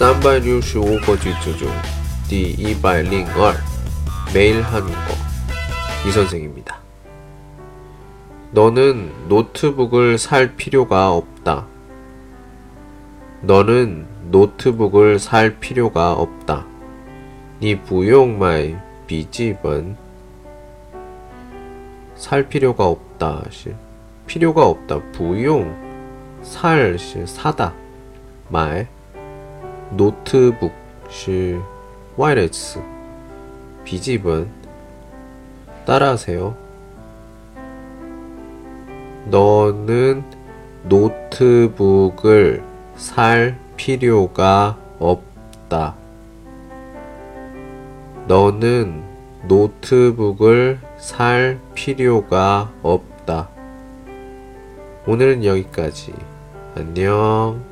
三百六十五个句子중第一百零二 매일 하는 거. 이 선생입니다. 너는 노트북을 살 필요가 없다. 너는 노트북을 살 필요가 없다. 你不用买笔记本.살 필요가 없다. 필요가 없다. 不用살 사다. 买 노트북 是 wireless 비집은 따라하세요. 너는 노트북을 살 필요가 없다. 너는 노트북을 살 필요가 없다. 오늘은 여기까지. 안녕.